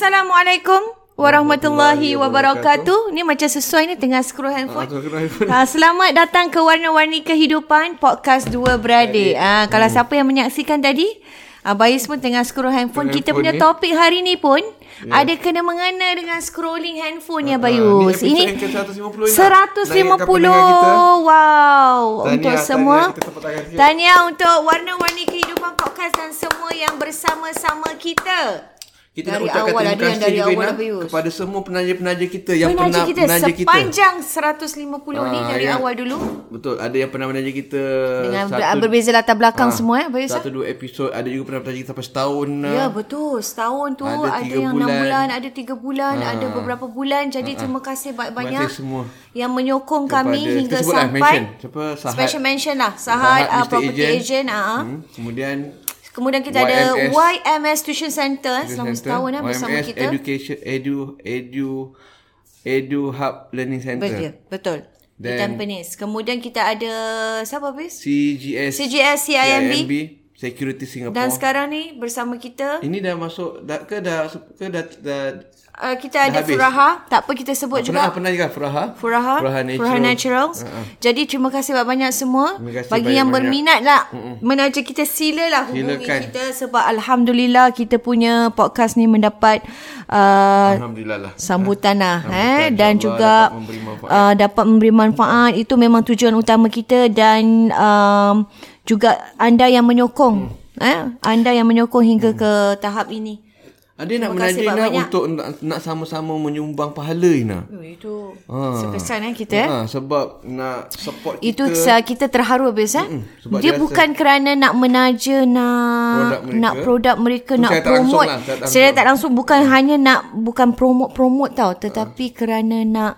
Assalamualaikum warahmatullahi wabarakatuh. Ni macam sesuai ni tengah scroll handphone. Ah, selamat datang ke Warna-Warni Kehidupan podcast Dua Beradik. Ah, kalau siapa yang menyaksikan tadi, ah, Bayus pun tengah scroll handphone. Kita handphone punya ni. topik hari ni pun ada kena mengena dengan scrolling handphone ya Bayus. ni Ini episod yang ke-150 ni 150. nak. Nak ingatkan pendengar kita. Wow. Tahniah, untuk tahniah. semua. Sikit. Tahniah untuk Warna-Warni Kehidupan Podcast dan semua yang bersama-sama kita. Kita Dari nak ucapkan awal, terima kasih dari juga Bayus. kepada semua penaja-penaja kita yang Penaja pernah kita penaja kita. sepanjang 150 ni Ah, dari ya. awal dulu. Betul, ada yang pernah menaja kita Dengan ber- berbeza latar belakang semua, eh, Bayus, Satu dua episod, ada juga pernah menaja kita sampai setahun. Ya ah. betul Setahun tu Ada Ada, yang 6 bulan. bulan Ada 3 bulan Ha. Ada beberapa bulan Jadi terima kasih banyak-banyak semua. Yang menyokong kami Hingga sebut lah, sampai mention. Siapa? Sahat. Special mention lah Sahat, uh, Mr. Property Agent, uh, Hmm, kemudian Kemudian kita ada YMS. YMS Tuition Center Tuition Selama Center, setahun lah bersama YMS kita Education Edu Edu Edu Hub Learning Center. Betul Betul Di Then- Tampines Kemudian kita ada Siapa habis? CGS CGS, CIMB. Security Singapore. Dan sekarang ni Bersama kita ini dah masuk dah ke dah ke dah, dah uh, Kita ada habis? Furaha Tak apa kita sebut juga pernah pernah juga Furaha? Furaha, Furaha Furaha, Natural. Naturals. Ha-ha. Jadi terima kasih banyak semua. Terima kasih Bagi yang banyak-banyak. berminat lah menaja kita silalah hubungi Silakan. kita sebab alhamdulillah kita punya podcast ni mendapat uh, Alhamdulillah lah. sambutan lah eh Sambutan. dan InsyaAllah juga dapat memberi manfaat. uh, dapat memberi manfaat itu memang tujuan utama kita dan um, juga anda yang menyokong Hmm. eh anda yang menyokong hingga ke tahap ini. Ada nak Terima kasih menaja Ina untuk nak, nak sama-sama menyumbang pahala Ina. Oh, itu Ha. sekesan eh kita. Ha, sebab nak support Itu kita. kita, kita terharu habis eh. sebab Dia dia bukan kerana nak menaja nak Produk mereka. nak produk mereka nak saya tak promote. lah, saya tak Saya tak langsung bukan hanya nak bukan promote promote tau tetapi kerana nak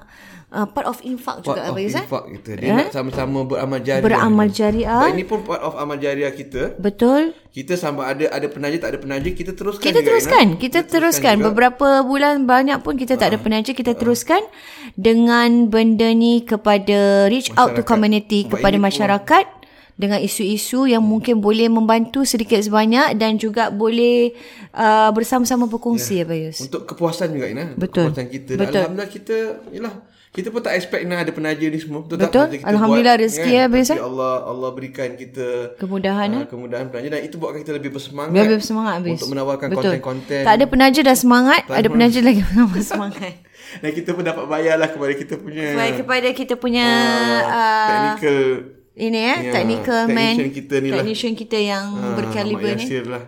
uh, part of infak part juga of habis eh. infak kita. Dia nak sama-sama beramal jariah. Beramal jariah. Ini pun part of amal jariah kita. Betul. Kita sama ada ada penaja tak ada penaja kita teruskan Kita juga, teruskan, Ina. kita teruskan juga. beberapa bulan banyak pun kita tak ada penaja kita teruskan dengan benda ni kepada reach out to Masyarakat. community Sebab kepada ini pun- masyarakat dengan isu-isu yang mungkin boleh membantu sedikit sebanyak dan juga boleh uh, bersama-sama berkongsi ya Bayus. Untuk kepuasan juga Ina. Betul. Kepuasan kita. Betul. Alhamdulillah kita yalah kita pun tak expect Ina ada penaja ni semua. Betul, Betul. tak? Kita Alhamdulillah buat, rezeki ya, Bayus, Tapi eh? Allah Allah berikan kita Kemudahan, ah, eh? kemudahan penaja dan itu buatkan kita lebih bersemangat. Biar bersemangat habis. Untuk menawarkan Betul. konten-konten. Tak ada penaja dah semangat, Tak ada penaja lagi menambah semangat. Dan kita pun dapat bayar lah kepada kita punya Baik kepada kita punya uh, technical ini eh Ya, technical man kita ni lah. technician kita yang ah, berkaliber ni lah.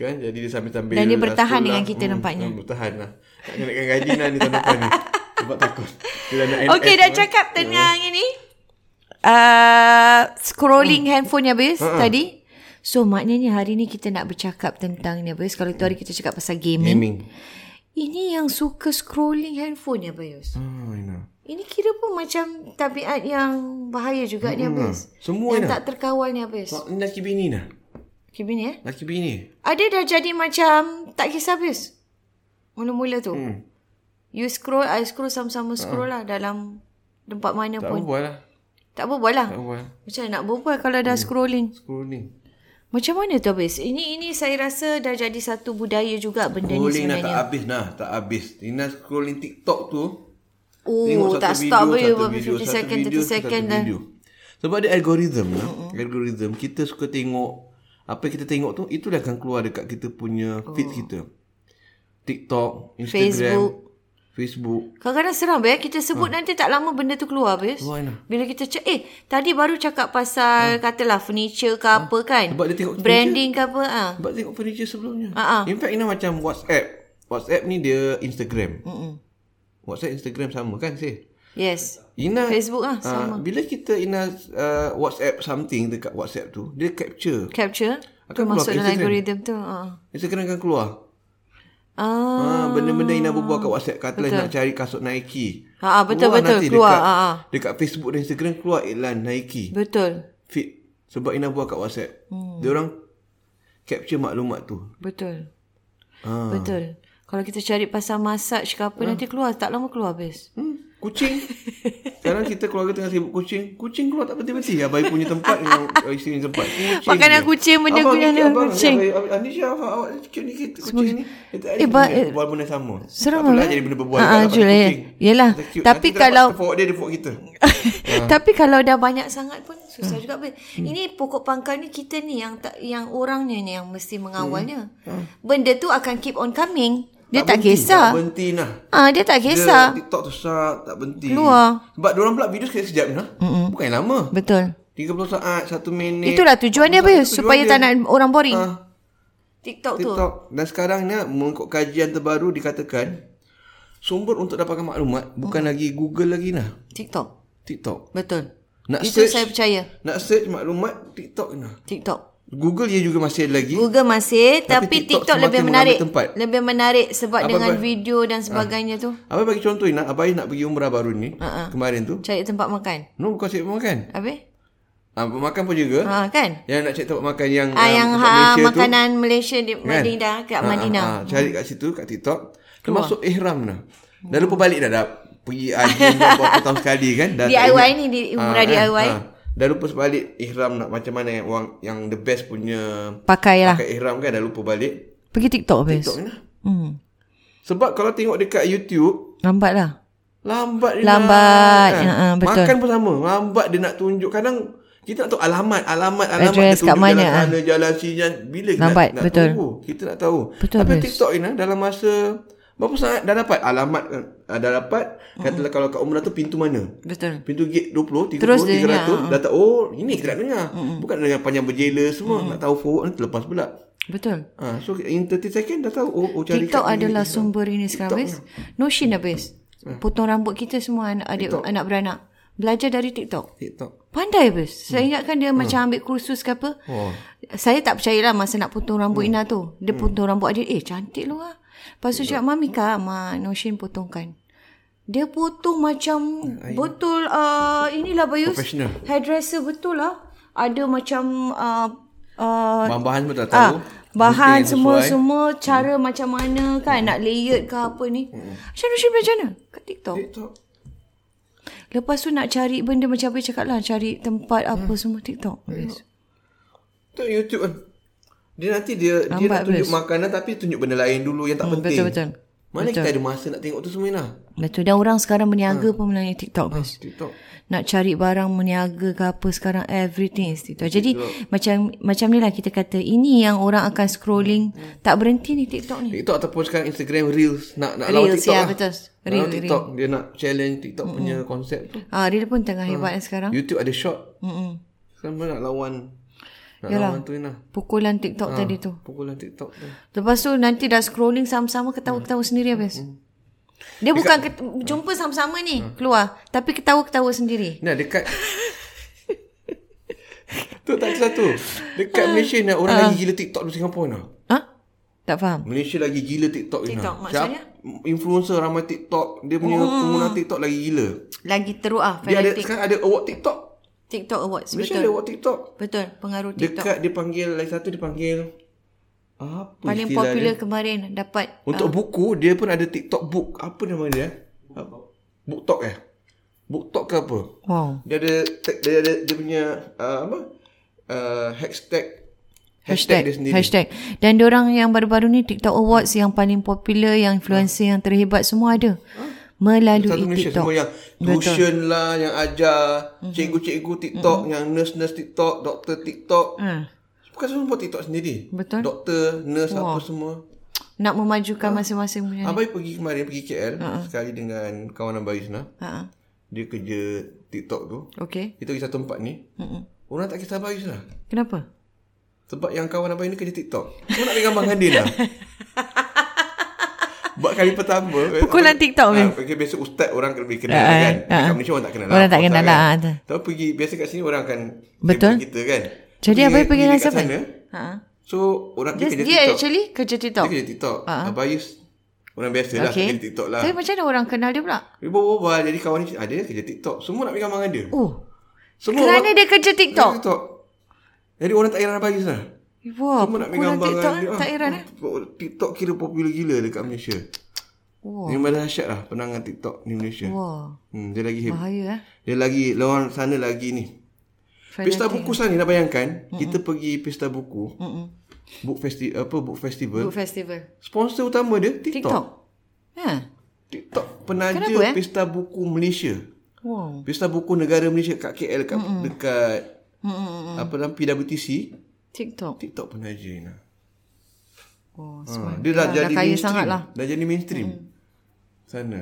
Kan jadi dia sambil-sambil Dan dia lah bertahan dengan kita nampaknya. Hmm, bertahan lah. Tak kenakan gaji lah ni tahun depan ni. Sebab takut. Dia dah Okey cakap tentang ini uh, scrolling handphone ya Bis tadi. So maknanya hari ni kita nak bercakap tentang ni Bis. Kalau tu hari kita cakap pasal gaming. Gaming. Ini yang suka scrolling handphone ya Bayus. Ah, Ina. Ini kira pun macam tabiat yang bahaya juga ni Abis. Semua yang tak terkawal ni Abis. Ni laki bini dah. Okay, bini eh. Laki bini. Ada dah jadi macam tak kisah Abis. Mula-mula tu. Hmm. You scroll, I scroll sama-sama scroll lah dalam tempat mana Tak pun. berbual lah. Tak berbual lah. Tak berbual. Macam mana nak berbual kalau dah scrolling? Scrolling. Macam mana tu habis? Ini ini saya rasa dah jadi satu budaya juga benda ni Scrolling dah tak sebenarnya. habis nah. Tak habis. Ina scrolling TikTok tu. Oh, Tengok tak satu stop video, boleh satu 50 video, satu second, video, 30 second satu dah. video. Sebab dia algoritma lah. Algoritma. Kita suka tengok. Apa yang kita tengok tu, itu dah akan keluar dekat kita punya feed kita. TikTok, Instagram. Oh. Facebook. Facebook. Kadang-kadang seram ya kita sebut nanti tak lama benda tu keluar habis. Bila kita cak eh tadi baru cakap pasal katalah furniture ke apa kan. Sebab dia tengok branding ke apa ah. Sebab tengok furniture sebelumnya. Ah, ah. In fact, Ina macam WhatsApp. WhatsApp ni dia Instagram. Mm-mm. WhatsApp, Instagram sama kan, sih? Yes. Ina Facebook ah, ah, sama. bila kita Ina uh, WhatsApp something dekat WhatsApp tu, dia capture. Capture tu Akan masuk keluar dalam algoritma tu. Ah. Instagram akan keluar. Ah. Ah, benda-benda Ina berbual kat WhatsApp katalah nak cari kasut Nike. Ah, ah, betul, Keluar betul. nanti Keluar, Dekat, ah, ah. dekat Facebook dan Instagram keluar iklan Nike. Betul. Fit. Sebab Ina buat kat WhatsApp. Hmm. Dia orang capture maklumat tu. Betul. Ah. Betul. Kalau kita cari pasal massage ke apa nanti keluar tak lama keluar habis. Hmm. Kucing. Sekarang kita keluarga tengah sibuk kucing. Kucing keluar tak berhenti-berhenti. Abai punya tempat dengan isteri punya tempat. Kucing Makanan je. kucing, benda Abang, kucing, abang, kucing. abang, Anisha, awak awak cute ni kita kucing ni. Kita Eh, ba- eh, buat benda sama. seram Tak apalah lah. jadi benda berbual. Ah, ah, Jul, eh. kucing. Yelah. Kita cute. Tapi kalau- Kita dia, dia kita. Tapi kalau dah banyak sangat pun Hmm. susah juga. Bil. Ini pokok pangkal ni kita ni yang tak yang orangnya ni yang mesti mengawalnya. Benda tu akan keep on coming. Dia tak, berhenti, kisah. Tak berhenti nah. Ah dia tak kisah. Dia TikTok tu sah, tak berhenti. Keluar. Sebab diorang pula video sekejap-sekejap nah. Bukan yang lama. Betul. 30 saat, 1 minit. Itulah tujuan dia Bil. tujuan Supaya dia. tak nak orang boring. Ah. TikTok, tu. TikTok. Dan sekarang ni mengikut kajian terbaru dikatakan sumber untuk dapatkan maklumat bukan lagi Google lagi nah. TikTok. TikTok. Betul. Nak Itu search- saya percaya. Nak search maklumat TikTok nah. TikTok. Google dia juga masih ada lagi. Google masih Tapi tapi, TikTok TikTok, lebih menarik. tempat. Lebih menarik sebab Apa- dengan apa- video dan sebagainya tu. Abai bagi contoh nak abai nak pergi umrah baru ni Ha-ha. kemarin tu. Cari tempat makan. No bukan cari makan. Habis? Ah makan pun juga. Ha kan? Yang nak cari tempat makan yang Ah, yang tempat ha, Malaysia tu. makanan Malaysia di Kan? Madinah kat Ah, Madinah. ah, ah, cari kat situ kat TikTok. Termasuk ihram nah. Dah lupa balik dah dah pergi haji dah berapa tahun sekali kan. Dah DIY ni, di- Ah, umrah DIY. Dah lupa balik ihram nak macam mana yang orang yang the best punya Pakai lah. pakai ihram kan dah lupa balik. Pergi TikTok habis. TikTok ni lah. Hmm. Sebab kalau tengok dekat YouTube Lambat lah. Lambat dia Lambat. nak, Ya, ah, betul. Makan pun sama Lambat dia nak tunjuk Kadang Kita nak tahu alamat Alamat Alamat Address dia tunjuk kat mana, Jalan ah. mana Jalan sini Bila Lambat, nak, nak betul. tunggu Kita nak tahu Betul, Tapi Bez. TikTok ni Dalam masa Berapa saat dah dapat Alamat kan ah, Dah dapat Katalah kalau kat umrah tu Pintu mana Betul. Pintu gate 20 30 Terus dia 300 ingat, ah. Dah tahu Oh ini kita nak dengar Bukan dengan panjang berjela semua Nak tahu forward Nanti lepas pula Betul. ha, So in 30 second dah tahu Oh, oh cari TikTok adalah TikTok. sumber ini sekarang habis. Notion habis. Potong rambut kita semua anak adik anak beranak. Belajar dari TikTok. TikTok Pandai habis. Saya ingatkan dia macam ambil kursus ke apa. Oh. Saya tak percayalah masa nak potong rambut Ina tu. Dia potong rambut adik. Eh cantik lu lah. Lepas tu cakap Mami kak Ma Noshin potongkan. Dia potong macam betul uh, inilah Bayus. Hairdresser betul lah. Ada macam uh, uh, Bahan-bahan pun tak ah, tahu bahan Gunting yang semua sesuai. semua cara macam mana kan nak layered ke apa ni. Macam Noshin belajar mana? Kat TikTok. TikTok Lepas tu nak cari benda macam apa cakap lah. Cari tempat apa semua TikTok. Tu YouTube kan. Dia nanti dia dia Lambat nak tunjuk habis. makanan tapi tunjuk benda lain dulu yang tak Hmm, penting. betul, betul. Mana kita ada masa nak tengok tu semua lah. Betul. Dan orang sekarang berniaga pun melalui TikTok. Bes. TikTok. Nak cari barang meniaga ke apa sekarang everything is TikTok. Jadi macam macam ni lah kita kata ini yang orang akan scrolling tak berhenti ni TikTok ni. TikTok ataupun sekarang Instagram Reels nak nak lawan Reels, TikTok ya, lah. betul. Reel, lawan TikTok dia nak challenge TikTok punya konsep tu. Ah, Reel pun tengah hebat sekarang. YouTube ada short. Mm-mm. Sekarang nak lawan nak Yalah. lawan tu lah. Pukulan TikTok tadi tu. Pukulan TikTok tu. Lepas tu nanti dah scrolling sama-sama ketawa-ketawa sendiri habis. Dia bukan ket- jumpa sama-sama ni keluar. Tapi ketawa-ketawa sendiri. Nah dekat Tu tak satu. Dekat Malaysia ni orang Ah. lagi gila TikTok di Singapura ni. Ha? Tak faham. Malaysia lagi gila TikTok ni. TikTok maksudnya? Siap- Influencer ramai TikTok. Dia punya penggunaan TikTok lagi gila. Lagi teruk ah Dia ada sekarang ada award TikTok. TikTok Awards. Malaysia Betul. ada award TikTok. Betul. Pengaruh TikTok. Dekat dia panggil lagi satu dia panggil apa Paling istilah popular dia? kemarin dapat Untuk buku dia pun ada TikTok book. Apa nama dia? Book talk eh? Book talk ke apa? wow. Dia ada dia ada dia punya uh, apa? Uh, hashtag Hashtag, dia sendiri. hashtag. Dan orang yang baru-baru ni TikTok Awards yang paling popular, yang influencer yang terhebat semua ada. Melalui Satu Malaysia TikTok. semua yang tuition lah, yang ajar, cikgu-cikgu TikTok, yang nurse-nurse TikTok, doktor TikTok. Hmm. Bukan semua buat TikTok sendiri. Betul. Doktor, nurse apa semua. Nak memajukan masing-masing punya. Abai pergi kemarin pergi KL sekali dengan kawan Abai sana. Ha. Dia kerja TikTok tu. Okay. Kita pergi satu tempat ni. Orang tak kisah Abai lah. Kenapa? Sebab yang kawan Abai ni kerja TikTok. Semua nak ambil gambar dengan dia lah. Buat kali pertama Pukulan TikTok ah, ni. okay, Biasa ustaz orang lebih kenal Ah, kan ah, Kat ah. Malaysia orang tak kenal Orang tak Ustaz kenal kan? lah, ah, Tapi pergi Biasa kat sini orang akan Betul. kita kan Jadi Abai pergi dengan dekat siapa? sana, Ha. So orang dia, Dia, kerja dia TikTok actually kerja TikTok. Dia kerja TikTok Abayus Orang biasa lah Okay. Kerja TikTok lah Tapi macam mana orang kenal dia pula? Dia berbual Jadi kawan ni Ada kerja TikTok Semua nak ambil gambar dengan dia Oh. Semua Kerana orang dia kerja kerja TikTok. TikTok Jadi orang tak heran Abayus lah Wah, Semua nak ambil gambar TikTok dia tak heran eh. Ah, TikTok kira popular gila dekat Malaysia Wow. Memang dahsyat lah penangan TikTok di Malaysia. Wah. Hmm, dia lagi hebat. Bahaya eh. Dia lagi, lawan sana lagi ni. Pesta buku sana ni nak bayangkan, Mm-mm. kita pergi pesta buku. Mm-mm. Book festival apa book festival. Book festival. Sponsor utama dia TikTok. TikTok. Ha. TikTok penaja Kenapa, eh? pesta buku Malaysia. Wow. Pesta buku negara Malaysia kat KL kat Mm-mm. dekat Mm-mm. apa dalam PWTC. TikTok. TikTok penaja ni. Oh, ha. Dia dah, dah jadi kaya mainstream. Lah. Dah jadi mainstream. Mm sana.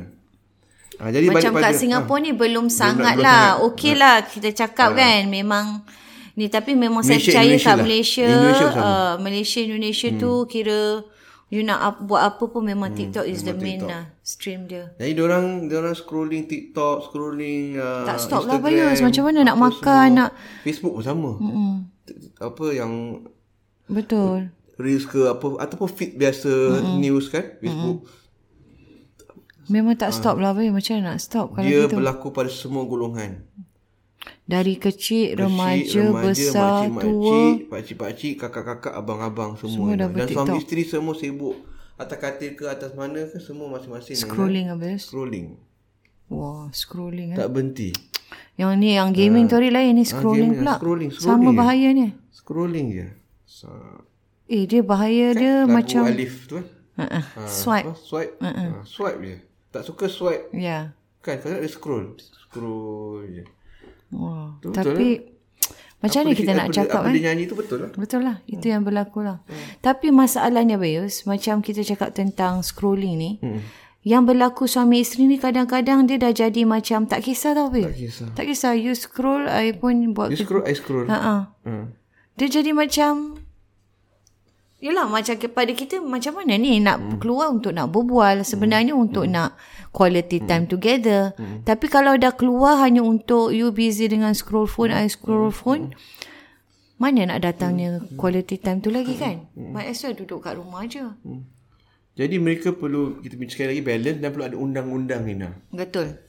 Ha, jadi Macam kat Singapura ha, ni belum sangat belum lah. Okey lah kita cakap ha. kan. Memang ni tapi memang Malaysia, saya percaya Indonesia kat lah. Malaysia. Indonesia, uh, Malaysia, Indonesia hmm. tu kira you nak up, buat apa pun memang hmm. TikTok is the main lah stream dia. Jadi orang orang scrolling TikTok, scrolling uh, Tak stop lah, Instagram, lah Bayus. Macam mana nak makan, semua. nak... Facebook pun sama. Mm-mm. Apa yang... Betul. Reels ke apa, ataupun feed biasa Mm-mm. news kan, Facebook. Mm-mm. Memang tak stop ha. lah Bay. Macam nak stop kalau Dia gitu. berlaku pada semua golongan Dari kecil, kecil remaja, remaja, besar, makcik, tua makcik, Pakcik-pakcik, kakak-kakak, abang-abang semua, semua dah Dan suami isteri semua sibuk Atas katil ke atas mana ke Semua masing-masing Scrolling kan? habis Scrolling Wah scrolling Tak eh? berhenti Yang ni yang gaming ha. tu lain Ni scrolling ha, pula scrolling, scrolling Sama bahaya ni Scrolling je so, Eh dia bahaya kan? dia Lagu macam Alif tu kan uh-uh. ha. Swipe Swipe uh-uh. ha. Swipe je tak suka swipe. Ya. Yeah. Kan kalau dia scroll. Scroll je. Wah. Wow. Tapi lah. macam mana kita nak cakap apa kan? dia nyanyi tu betul lah. Betul lah. Itu hmm. yang berlaku lah. Hmm. Tapi masalahnya Bayus, macam kita cakap tentang scrolling ni, hmm. Yang berlaku suami isteri ni kadang-kadang dia dah jadi macam tak kisah tau Bayus. Tak kisah. Tak kisah. You scroll, I pun buat. You scroll, I scroll. Ha hmm. Dia jadi macam Yelah macam kepada kita macam mana ni nak hmm. keluar untuk nak berbual sebenarnya hmm. untuk hmm. nak quality hmm. time hmm. together. Hmm. Tapi kalau dah keluar hanya untuk you busy dengan scroll phone, hmm. I scroll hmm. phone. Hmm. Mana nak datangnya hmm. quality time tu lagi kan? Hmm. Might as well duduk kat rumah aja. Hmm. Jadi mereka perlu kita bincang lagi balance dan perlu ada undang-undang Ina. Betul.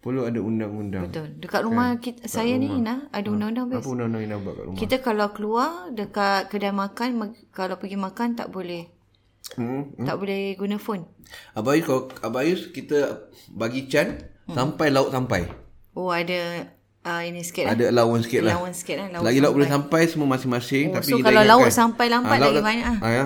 Perlu ada undang-undang. Betul. Dekat rumah kan? kita, saya rumah. ni Ina, ada ha. undang-undang ha. Apa undang-undang Ina buat kat rumah? Kita kalau keluar dekat kedai makan, kalau pergi makan tak boleh. Hmm. hmm. Tak boleh guna phone. Abayus, kalau Abayus kita bagi Chan hmm. sampai laut sampai. Oh ada uh, ini sikit lah. Ada allowance sikit lah. Allowance sikit lah. Laut Lagi laut boleh sampai semua masing-masing. Oh, tapi so kalau laut sampai lambat ha, lagi banyak lah. Ha, ya.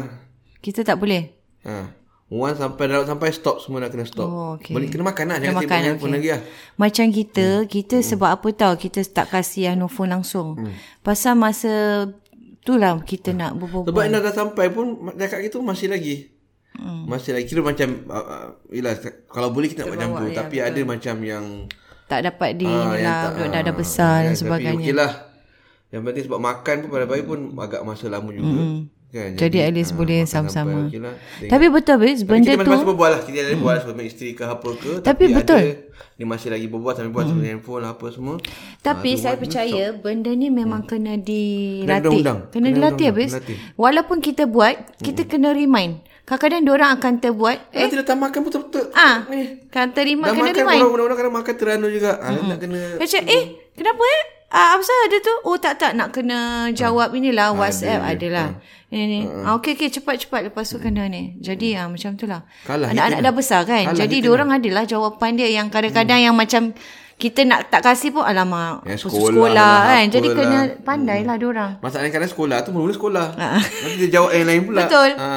Kita tak boleh. Ha. One sampai dalam sampai stop semua dah kena stop. Oh, okay. Balik kena makan lah. Kena makan okay. phone lagi lah. Macam kita, hmm. kita hmm. sebab apa tahu kita tak kasih no phone langsung. Hmm. Pasal masa tu lah kita hmm. nak berbual. Sebab dah, dah sampai pun dekat kita masih lagi. Hmm. Masih lagi. Kira macam, uh, uh, yelah, kalau boleh kita nak macam tu. Ya, tapi betul. ada macam yang... Tak dapat di uh, lah. Tak, dah, dah besar uh, dan sebagainya. Tapi okey lah. Yang penting sebab makan pun pada bayi pun agak masa lama juga. Hmm. Kan, jadi, jadi at least ha, boleh sama-sama. Okay lah. Tapi betul bis benda kita tu. Kita masih berbual lah. Kita ada berbual hmm. suami isteri ke apa ke. Tapi, tapi betul. Ada, dia masih lagi berbual sambil buat hmm. handphone apa semua. Tapi ha, saya percaya stop. benda ni memang hmm. kena dilatih. Kena, kena dilatih habis. Walaupun kita buat, kita hmm. kena remind. Kadang-kadang diorang akan terbuat. Eh. Nanti datang makan pun betul-betul. Ah, eh. Kan terima, kena makan, remind. Orang-orang kena makan terano juga. Hmm. Ha, nak kena. Macam, eh, kenapa eh? Ah, apa sahaja ada tu? Oh tak tak nak kena jawab ha. inilah WhatsApp ada, adalah. Ha. Ini ni. Uh. Ah, okey okey cepat cepat lepas tu kena ni. Jadi ah macam itulah. Anak-anak dah besar kan. Kalah Jadi dia orang adalah jawapan dia yang kadang-kadang hmm. yang macam kita nak tak kasih pun alamak ya, sekolah, sekolah lah, kan. Jadi lah. kena pandailah hmm. orang. Masalahnya kadang sekolah tu mula sekolah. Nanti dia jawab yang lain pula. Betul. Ha.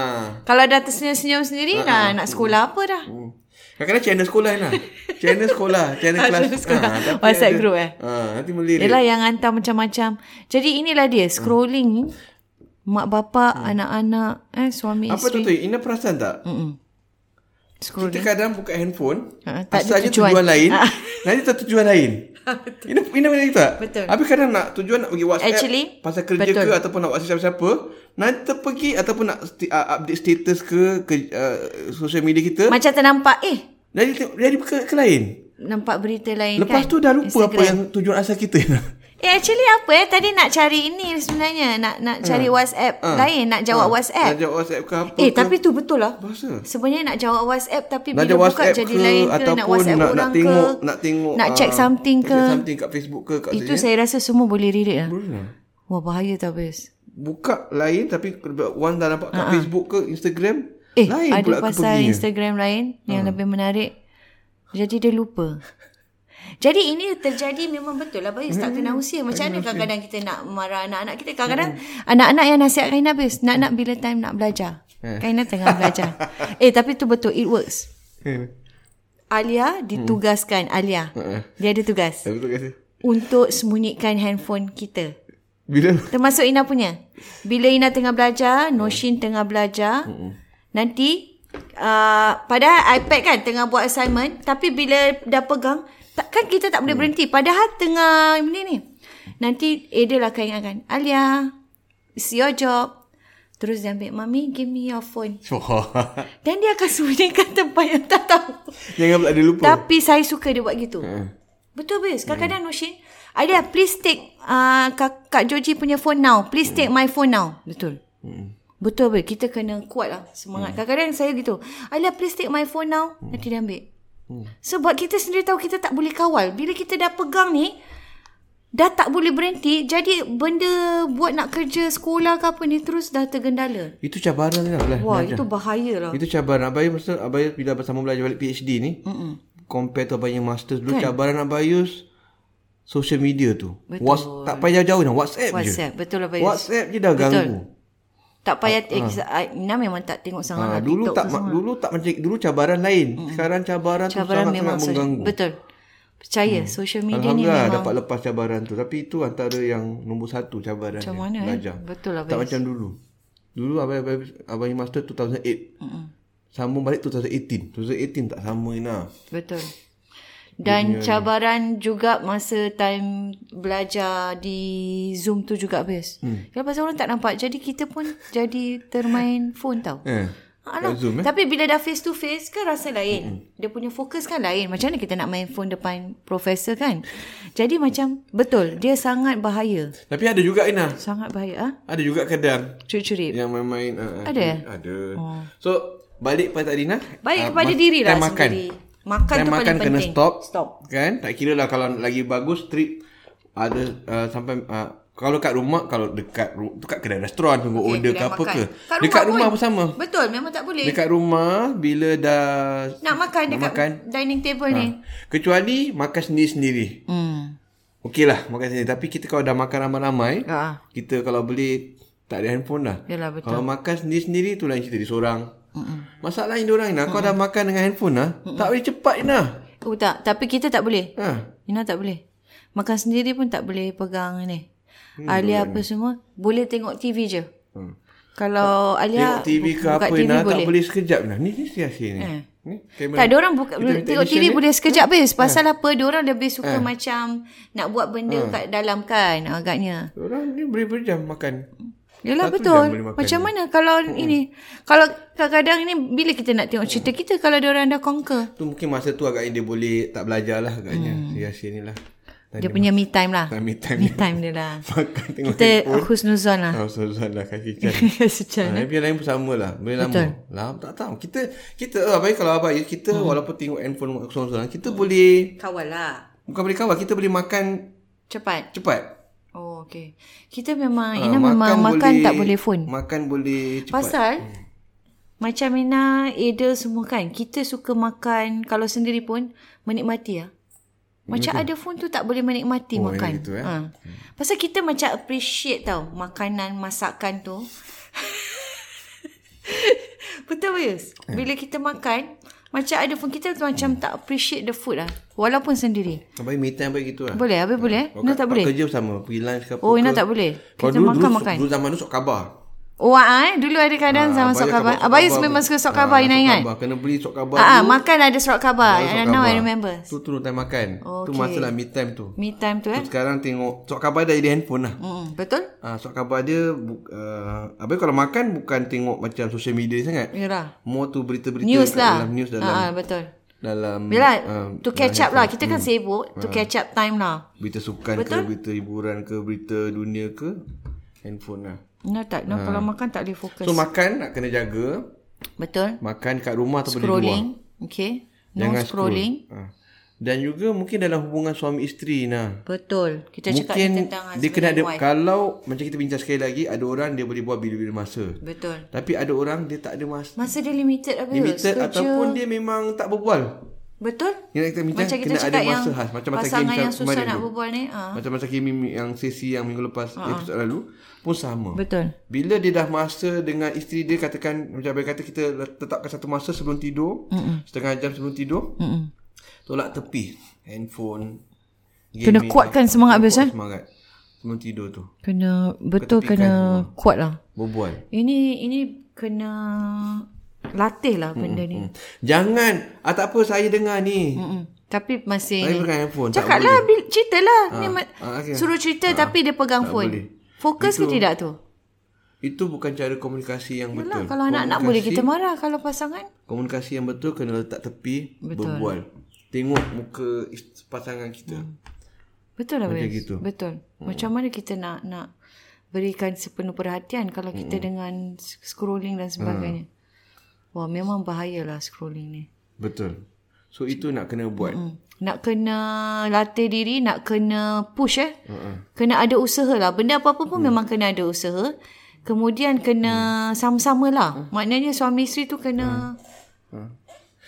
Kalau dah tersenyum-senyum sendiri ha. nah, nak sekolah apa dah. Hmm. Kadang-kadang channel sekolah lah. Channel sekolah. Channel kelas. sekolah. Ha, WhatsApp ada, group eh. Ha, nanti melirik. Yelah yang hantar macam-macam. Jadi inilah dia. Scrolling. Hmm. Mak bapak, hmm. anak-anak, eh, suami Apa isteri. Apa tu tu? Ina perasan tak? Mm-mm. Kita kadang buka handphone. Ha, tak asalnya tujuan, tujuan lain. Ha. Nanti tak tujuan lain. Ina, Ina macam tak? Betul. Habis kadang nak tujuan nak pergi WhatsApp. Actually, pasal kerja betul. ke ataupun nak WhatsApp siapa-siapa. Nanti pergi ataupun nak uh, update status ke, ke uh, social media kita. Macam ternampak eh jadi jadi ke, ke lain. Nampak berita lain Lepas kan. Lepas tu dah lupa Instagram. apa yang tujuan asal kita. Eh actually apa eh tadi nak cari ini sebenarnya nak nak cari uh, WhatsApp uh, lain nak jawab uh, WhatsApp. Nak jawab WhatsApp ke apa? Eh ke? tapi tu betul lah. Bahasa. Sebenarnya nak jawab WhatsApp tapi nak bila buka jadi lain ke nak WhatsApp nak, orang nak tengok, ke nak tengok nak check something ke. Check something kat Facebook ke kat Itu saya rasa semua boleh relate lah. Boleh. Wah bahaya tak bes. Buka lain tapi one dah nampak kat uh-huh. Facebook ke Instagram Eh, Lain ada pula pasal. Instagram lain yang Ha. lebih menarik. Jadi dia lupa. Jadi ini terjadi memang betul lah Bayus tak kena usia. Macam mana kadang-kadang kita nak marah anak-anak kita. Kadang-kadang anak-anak yang nasihat Kaina Bayus. Nak-nak bila time nak belajar. Kaina tengah belajar. eh tapi tu betul. It works. Alia ditugaskan. Alia. Ha. Dia ada tugas. Untuk sembunyikan handphone kita. Bila? Termasuk Ina punya. Bila Ina tengah belajar, Noshin tengah belajar, nanti uh, padahal iPad kan tengah buat assignment, tapi bila dah pegang, tak, kan kita tak boleh berhenti. Padahal tengah ni ni. Nanti Adel akan ingatkan, Alia, it's your job. Terus dia ambil, Mami, give me your phone. Wah. Dan dia akan sembunyikan tempat yang tak tahu. Jangan pula dia lupa. Tapi saya suka dia buat gitu. Ha. Betul bis. Kadang-kadang Noshin, Alia, please take uh, Kak, Kak Joji punya phone now. Please take my phone now. Betul. Betul be. Kita kena kuat lah semangat. Kadang-kadang saya gitu. Alia, please take my phone now. Nanti dia ambil. Sebab kita sendiri tahu kita tak boleh kawal. Bila kita dah pegang ni, dah tak boleh berhenti. Jadi benda buat nak kerja sekolah ke apa ni terus dah tergendala. Itu cabaran lah. lah. Wah, itu bahaya lah. Itu cabaran Abayus masa Abayus bila bersama belajar balik PhD ni. Mm-mm. Compare tu Abayus masters dulu kan? cabaran Abayus social media tu. Betul. Was, tak payah jauh-jauh dah WhatsApp, WhatsApp. je. Betul lah Bayus. WhatsApp je dah ganggu. Tak payah uh, Ina memang tak tengok sangat Ha, lah dulu tak tu ma- semua. dulu tak macam dulu cabaran lain. Sekarang cabaran, tu cabaran sangat memang sangat so- mengganggu. betul. Percaya hmm. social media ni Alhamdulillah memang dapat lepas cabaran tu. Tapi itu antara yang nombor satu cabaran macam mana eh? belajar. Betul lah Tak macam dulu. Dulu Abang Abang Abang Master 2008. Mm-mm. Sambung balik 2018. 2018 tak sama Ina. Betul. Dan cabaran juga masa time belajar di Zoom tu juga Bayus. Hmm. Kalau pasal orang tak nampak. Jadi kita pun jadi termain phone tau. Eh. Alah. Zoom eh. Tapi bila dah face to face kan rasa lain. Mm-hmm. Dia punya fokus kan lain. Macam mana kita nak main phone depan profesor kan? Jadi macam betul dia sangat bahaya. Tapi ada juga Ina. Sangat bahaya ah. Ada juga kadang Curi-curi. yang main-main. Uh, Ada? Ada. Oh. So balik pada tadi Ina. Baik ah, kepada mas- diri lah time makan. Makan Time tu makan paling kena penting. stop. Stop. Kan? Tak kira lah kalau lagi bagus trip ada uh, sampai uh, kalau kat rumah kalau dekat ru- tu kat kedai restoran tunggu Okay, order ke apa makan. ke. Kat Dekat rumah rumah pun. sama. Betul, memang tak boleh. Dekat rumah bila dah nak makan dekat makan. dining table ni. kecuali makan sendiri-sendiri. Hmm. Okey lah makan sendiri tapi kita kalau dah makan ramai-ramai Ah. kita kalau beli tak ada handphone dah. Yalah betul. Kalau makan sendiri-sendiri tu lain cerita dia seorang. Mm-mm. Masalah ni orang Ina, kau dah makan dengan handphone lah, tak boleh cepat Ina. Oh tak, tapi kita tak boleh. Ha. Ina tak boleh. Makan sendiri pun tak boleh pegang ni. Alia apa semua boleh tengok TV je. Hmm. Kalau Alia Tengok TV ke buka apa TV Ina, tak boleh. boleh sekejap Ina. Ni ni sia-sia ni. Eh. Ni kamera. Tak, orang buka, tengok TV ni. boleh sekejap habis. Ha. Pasal apa? Diorang lebih suka macam nak buat benda kat dalam kan agaknya. Orang ni boleh berjam makan. Yalah Satu betul. Macam mana kalau ini kalau kadang-kadang ini bila kita nak tengok cerita kita kalau diorang dah conquer. Tu mungkin masa tu agaknya dia boleh tak belajar lah agaknya. Sia-sia ni lah. Dia punya me time lah. Me time Me dia. time dia lah. Makan tengok Kita khusnuzon lah. Oh, Suzan lah kaki kan. Ha, yang lain pun sama lah. Boleh lama. Betul. Lah, tak tahu. Kita, kita uh, baik kalau abang kita hmm. walaupun tengok handphone seorang-seorang, kita hmm. boleh, Kawal lah. bukan boleh kawal, kita boleh makan Cepat. cepat. Okay. Kita memang, Ah, Ina memang makan tak boleh phone. Makan boleh cepat. Pasal, macam Ina, Ada semua kan, kita suka makan, kalau sendiri pun, menikmati lah. Macam ada phone tu tak boleh menikmati Oh, makan. gitu, eh? ha. Pasal kita macam appreciate tau, makanan, masakan tu. Betul Bayus? Eh. Bila kita makan, macam ada phone, kita macam tak appreciate the food lah. Walaupun sendiri. Abang me time bagi gitu lah. Boleh? Habis boleh? eh? Kau Ina tak boleh? kerja sama. Pergi lunch ke apa Oh, Ina tak boleh. Kita dulu, makan, dulu, makan. Dulu zaman tu sok khabar. Oh, ah, eh? dulu ada kadang Ah, sama abang sok khabar. sok Abayus khabar. memang suka sok Ah, khabar, Ina sok ingat? khabar. Kena beli sok khabar Ah, ah, makan ada surat khabar. Baru sok now I khabar. remember. Tu turun time makan. Tu Okay. masa lah me time tu. Me time tu eh. Tu sekarang tengok sok khabar dah jadi handphone lah. Mm, betul? Ah, sok khabar dia uh, Abang kalau makan bukan tengok macam social media sangat. Yalah. More tu berita-berita News lah. dalam news dalam Ah, ah, betul. dalam Yalah, ah, to catch up lah. Kita kan sibuk. To catch up time lah. berita sukan Betul? ke, berita hiburan ke, berita dunia ke, handphone lah. Ina tak. Ina kalau makan tak boleh fokus. So makan nak kena jaga. betul? Makan kat rumah ataupun di luar. Scrolling. Okay. No Jangan scrolling. Scroll. Ha. Dan juga mungkin dalam hubungan suami isteri nah. Betul. Kita cakap Mungkin tentang dia kena ada wife. kalau macam kita bincang sekali lagi ada orang dia boleh buat bila-bila masa. Betul. Tapi ada orang dia tak ada masa. Masa dia limited apa Limited Kerja. ataupun dia memang tak berbual. Betul. Yang kita Macam kita ada yang masa khas. Macam masa pasangan yang susah nak berbual ni. Ah. Macam masa Kimi yang sesi yang minggu lepas uh-huh. episod lalu pun sama. Betul. Bila dia dah masa dengan isteri dia katakan macam abang kata kita tetapkan satu masa sebelum tidur, Mm-mm. setengah jam sebelum tidur. Mm-mm. Tolak tepi handphone. Kena kuatkan semangat habis, kuat eh? Semangat. Sebelum tidur tu. Kena betul Ketepikan kena kuat lah. Berbual. Ini ini kena latih lah benda ni. Hmm. Jangan. Ah tak apa saya dengar ni. Mm-mm. Tapi masih Saya pegang handphone. Cakaplah bil- ceritalah. Ni ma- ah, okey. Suruh cerita tapi dia pegang phone. boleh. Fokus ke tidak tu? Itu bukan cara komunikasi yang Yalah, betul. kalau anak-anak boleh kita marah kalau pasangan. Komunikasi yang betul kena letak tepi, betul. berbual. Tengok muka pasangan kita. Hmm. Betul lah Macam gitu. Betul. Hmm. Macam mana kita nak nak berikan sepenuh perhatian kalau kita Hmm. dengan scrolling dan sebagainya. Wah, memang bahayalah scrolling ni. Betul. So itu nak kena buat. Hmm. Nak kena latih diri, nak kena push eh. Uh-uh. Kena ada usaha lah. Benda apa-apa pun hmm. memang kena ada usaha. Kemudian kena hmm. sama-sama lah. Maknanya suami isteri tu kena... Hmm.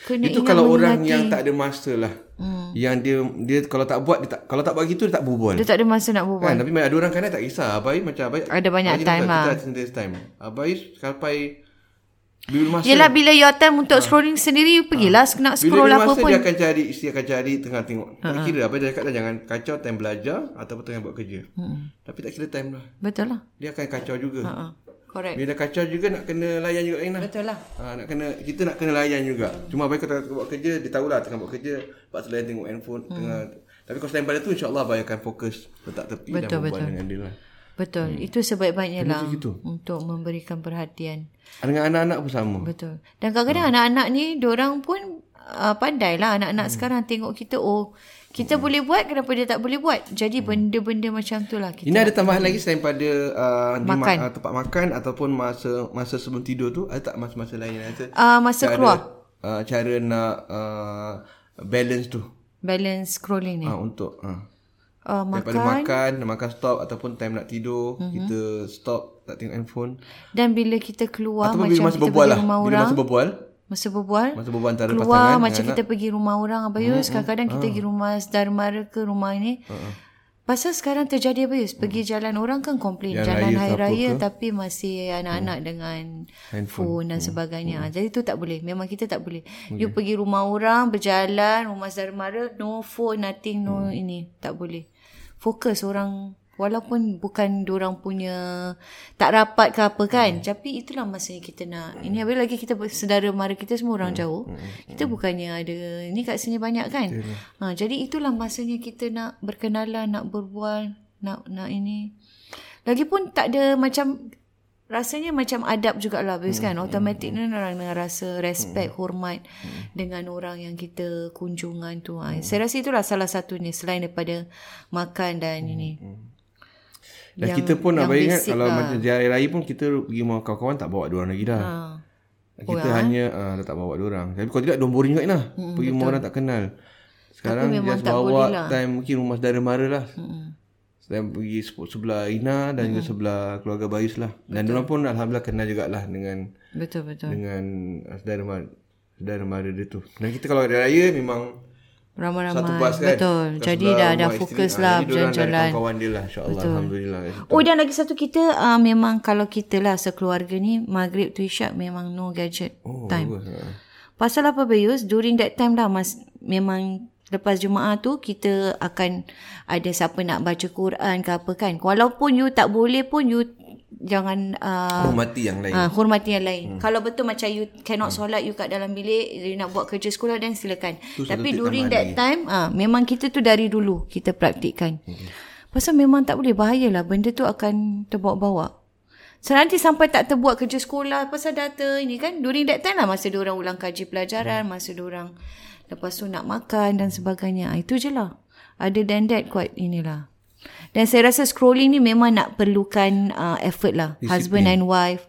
Kena Itu kalau orang menyurati. yang tak ada masa lah. Hmm. Yang dia dia kalau tak buat dia tak kalau tak buat gitu dia tak berbual. Dia tak ada masa nak berbual. Kan tapi ada orang kadang tak kisah. Abai macam abai Ada banyak Abai time lah. Kita ada time. Abai sampai bila masa Yelah bila your time untuk scrolling sendiri, you pergilah nak bila scroll bila apa pun. dia akan cari isteri akan cari tengah tengok. Tak kira apa dia cakap dah jangan kacau time belajar ataupun tengah buat kerja. Hmm. Tapi tak kira time lah. Betul lah. Dia akan kacau juga. Uh-uh. Correct. Bila kacau juga nak kena layan juga lain lah. Betul lah. Ha, nak kena kita nak kena layan juga. Cuma baik kalau tengah buat kerja dia tahulah tengah buat kerja tu layan tengok handphone hmm. tengah tapi kalau selain pada tu insya-Allah abang akan fokus letak tepi Betul, dan berbual betul. dengan dia lah. Betul. Itu sebaik-baiknya lah gitu. untuk memberikan perhatian. Dengan anak-anak pun sama. Betul. Dan kadang-kadang anak-anak ni, orang pun uh, pandai lah anak-anak sekarang tengok kita, oh, kita boleh buat, kenapa dia tak boleh buat? Jadi benda-benda macam tu lah kita. Ini ada tambahan lagi selain pada uh, di Makan. Ma- uh, tempat makan ataupun masa masa sebelum tidur tu ada tak masa-masa lain ada Uh, masa cara, keluar. uh, cara nak uh, balance tu Balance scrolling ni. uh, untuk uh, Uh, daripada makan. makan makan stop ataupun time nak tidur mm-hmm. kita stop tak tengok handphone Dan bila kita keluar, ataupun macam bila masa kita berbual pergi lah rumah bila orang. masa berbual Masa berbual. masa berbual antara keluar pasangan macam dengan kita pergi rumah orang Abayus. Kadang-kadang kita pergi rumah saudara mara ke rumah ini. Pasal sekarang terjadi Abayus. Pergi jalan orang kan komplain. Jalan Jalan raya hari apa raya ke? tapi masih anak-anak dengan phone dan sebagainya. Ah, Jadi tu tak boleh. Memang kita tak boleh. You pergi rumah orang, berjalan, rumah saudara mara, no phone, nothing, no ini. Tak boleh. Fokus orang Walaupun bukan orang punya tak rapat ke apa kan. Tapi itulah masanya kita nak. Ini habis lagi kita sedara mara kita semua orang jauh. Kita bukannya ada ni kat sini banyak kan. Ha, jadi itulah masanya kita nak berkenalan, nak berbual, nak nak ini. Lagipun tak ada macam rasanya macam adab jugalah habis kan. Automatik ni orang dengan rasa respect, hormat dengan orang yang kita kunjungan tu. Ha, saya rasa itulah salah satunya selain daripada makan dan ini. dan Yang- kita pun ingat basic kalau lah. macam hari raya pun kita pergi rumah kawan-kawan tak bawa dia orang lagi dah. Ha. kita hanya uh, dah tak bawa dia orang tapi kalau tidak dia boring juga lah pergi rumah orang tak kenal. Sekarang just bawa lah. time mungkin rumah saudara mara lah dan pergi se- sebelah Ina dan juga sebelah keluarga Bayus lah dan dia orang pun alhamdulillah kenal jugalah dengan Betul betul. dengan uh, saudara mara saudara mara dia tu dan kita kalau ada raya memang satu Ramai-ramai. bas kan Betul. Jadi dah dah rumah fokus isteri. lah Ah, jadi diorang ada berjalan-jalan. kawan-kawan dia lah insyaAllah Alhamdulillah Oh dan lagi satu kita uh, memang kalau kita lah sekeluarga ni maghrib tu isyak memang no gadget oh, time. bagus. Ah. Pasal apa Bayus? During that time lah mas memang lepas Jumaat tu kita akan ada siapa nak baca Quran ke apa kan. Walaupun you tak boleh pun you jangan uh, hormati yang lain Ah, hormati yang lain. Hmm. Kalau betul macam you cannot solat you kat dalam bilik, you nak buat kerja sekolah dan silakan. Tapi during that time, ah memang kita tu dari dulu kita praktikkan. Hmm. Pasal memang tak boleh bahayalah benda tu akan terbawa-bawa. So nanti sampai tak terbuat kerja sekolah pasal data ini kan during that time lah masa dia orang ulang kaji pelajaran, masa dia orang lepas tu nak makan dan sebagainya. Ah, itu je lah. Other than that quite inilah. Dan saya rasa scrolling ni memang nak perlukan uh, effort lah. Husband and wife.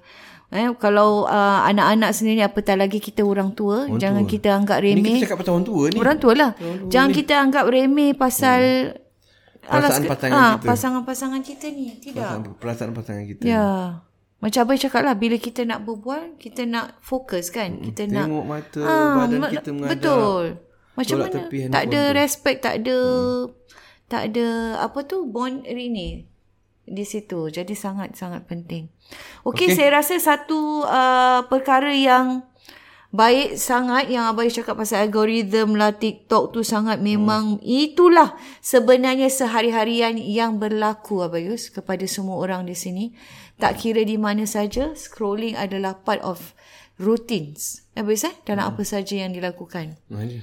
Eh, kalau uh, anak-anak sendiri apatah lagi kita orang tua, orang jangan tua. kita anggap remeh. Ni kita cakap pasal orang tua ni. Orang tua lah. Orang tua jangan ni. kita anggap remeh pasal hmm. perasaan pasangan ha, kita. Pasangan-pasangan kita ni. Tidak. Perasaan, perasaan pasangan kita. Ya. Macam apa cakap lah, bila kita nak berbual, kita nak fokus kan. Kita Tengok nak. Tengok mata, ha, badan kita mengadap. Betul. Macam mana? Tak ada tu. respect, tak ada... Hmm. Tak ada apa tu bond ini di situ. Jadi sangat-sangat penting. Okey, okay. saya rasa satu uh, perkara yang baik sangat yang Abai cakap pasal algoritma lah TikTok tu sangat memang hmm. itulah sebenarnya sehari-harian yang berlaku Abayus kepada semua orang di sini. Tak kira di mana saja, scrolling adalah part of routines. Abayus eh? Dalam hmm. apa saja yang dilakukan. Hmm.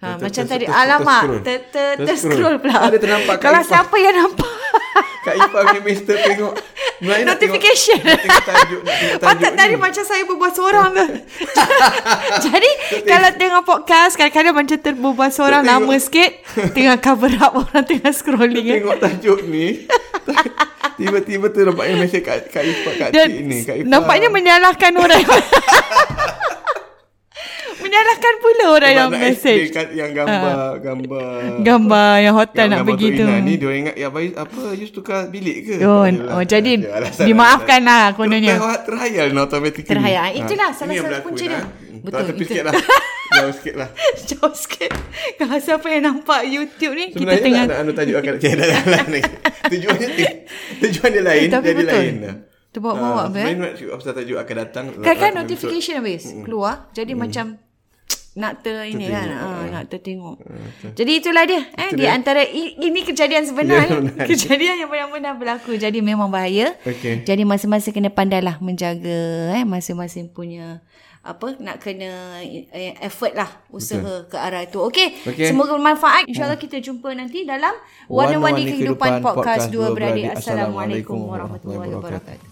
Ha, macam tadi alamak ter, ter, ter, ter scroll pula. Ada ternampak Kalau siapa yang nampak Kak Ifah punya mister tengok Notification. Tengok tajuk Patut tadi macam saya berbual seorang tu. Jadi Kalau tengok podcast Kadang-kadang macam terbual seorang Lama sikit Tengah cover up Orang tengah scrolling. Eh. Tengok tajuk ni Tiba-tiba tu nampaknya Mesej Kak, Kak Ifah Kak Cik ni Kak Ifah Nampaknya menyalahkan orang menyalahkan pula orang yang message. yang gambar ha. gambar gambar yang hotel yang nak pergi tu. Ni dia ingat ya baik apa just tukar bilik ke? Oh, oh jadi ya, dimaafkan lah kononnya. Terhayal no automatically. Terhayal. Ha. Itulah salah satu punca dia. Betul. Tapi sikit lah. Jauh sikit lah. Jauh sikit. Kalau siapa yang nampak YouTube ni, Sebenarnya kita tengah... Sebenarnya nak tuju akan channel yang lain. Tujuannya, tujuan dia lain, eh, jadi betul. lain lah. Terbawa-bawa. Uh, Sebenarnya nak pasal tajuk akan datang. Kan-kan notification habis. Keluar. Jadi macam nak ter ini kan ha, uh. nak tertengok. Uh, Jadi itulah dia eh di antara ini kejadian sebenar yeah, kejadian yang benar-benar berlaku. Jadi memang bahaya. Okay. Jadi masing-masing kena pandailah menjaga eh masing-masing punya apa nak kena eh, effort lah usaha Betul. ke arah itu. Okey. Okay. Semoga bermanfaat. Insyaallah hmm. kita jumpa nanti dalam warna-warni kehidupan, kehidupan podcast, podcast dua beradik. Assalamualaikum warahmatullahi wabarakatuh.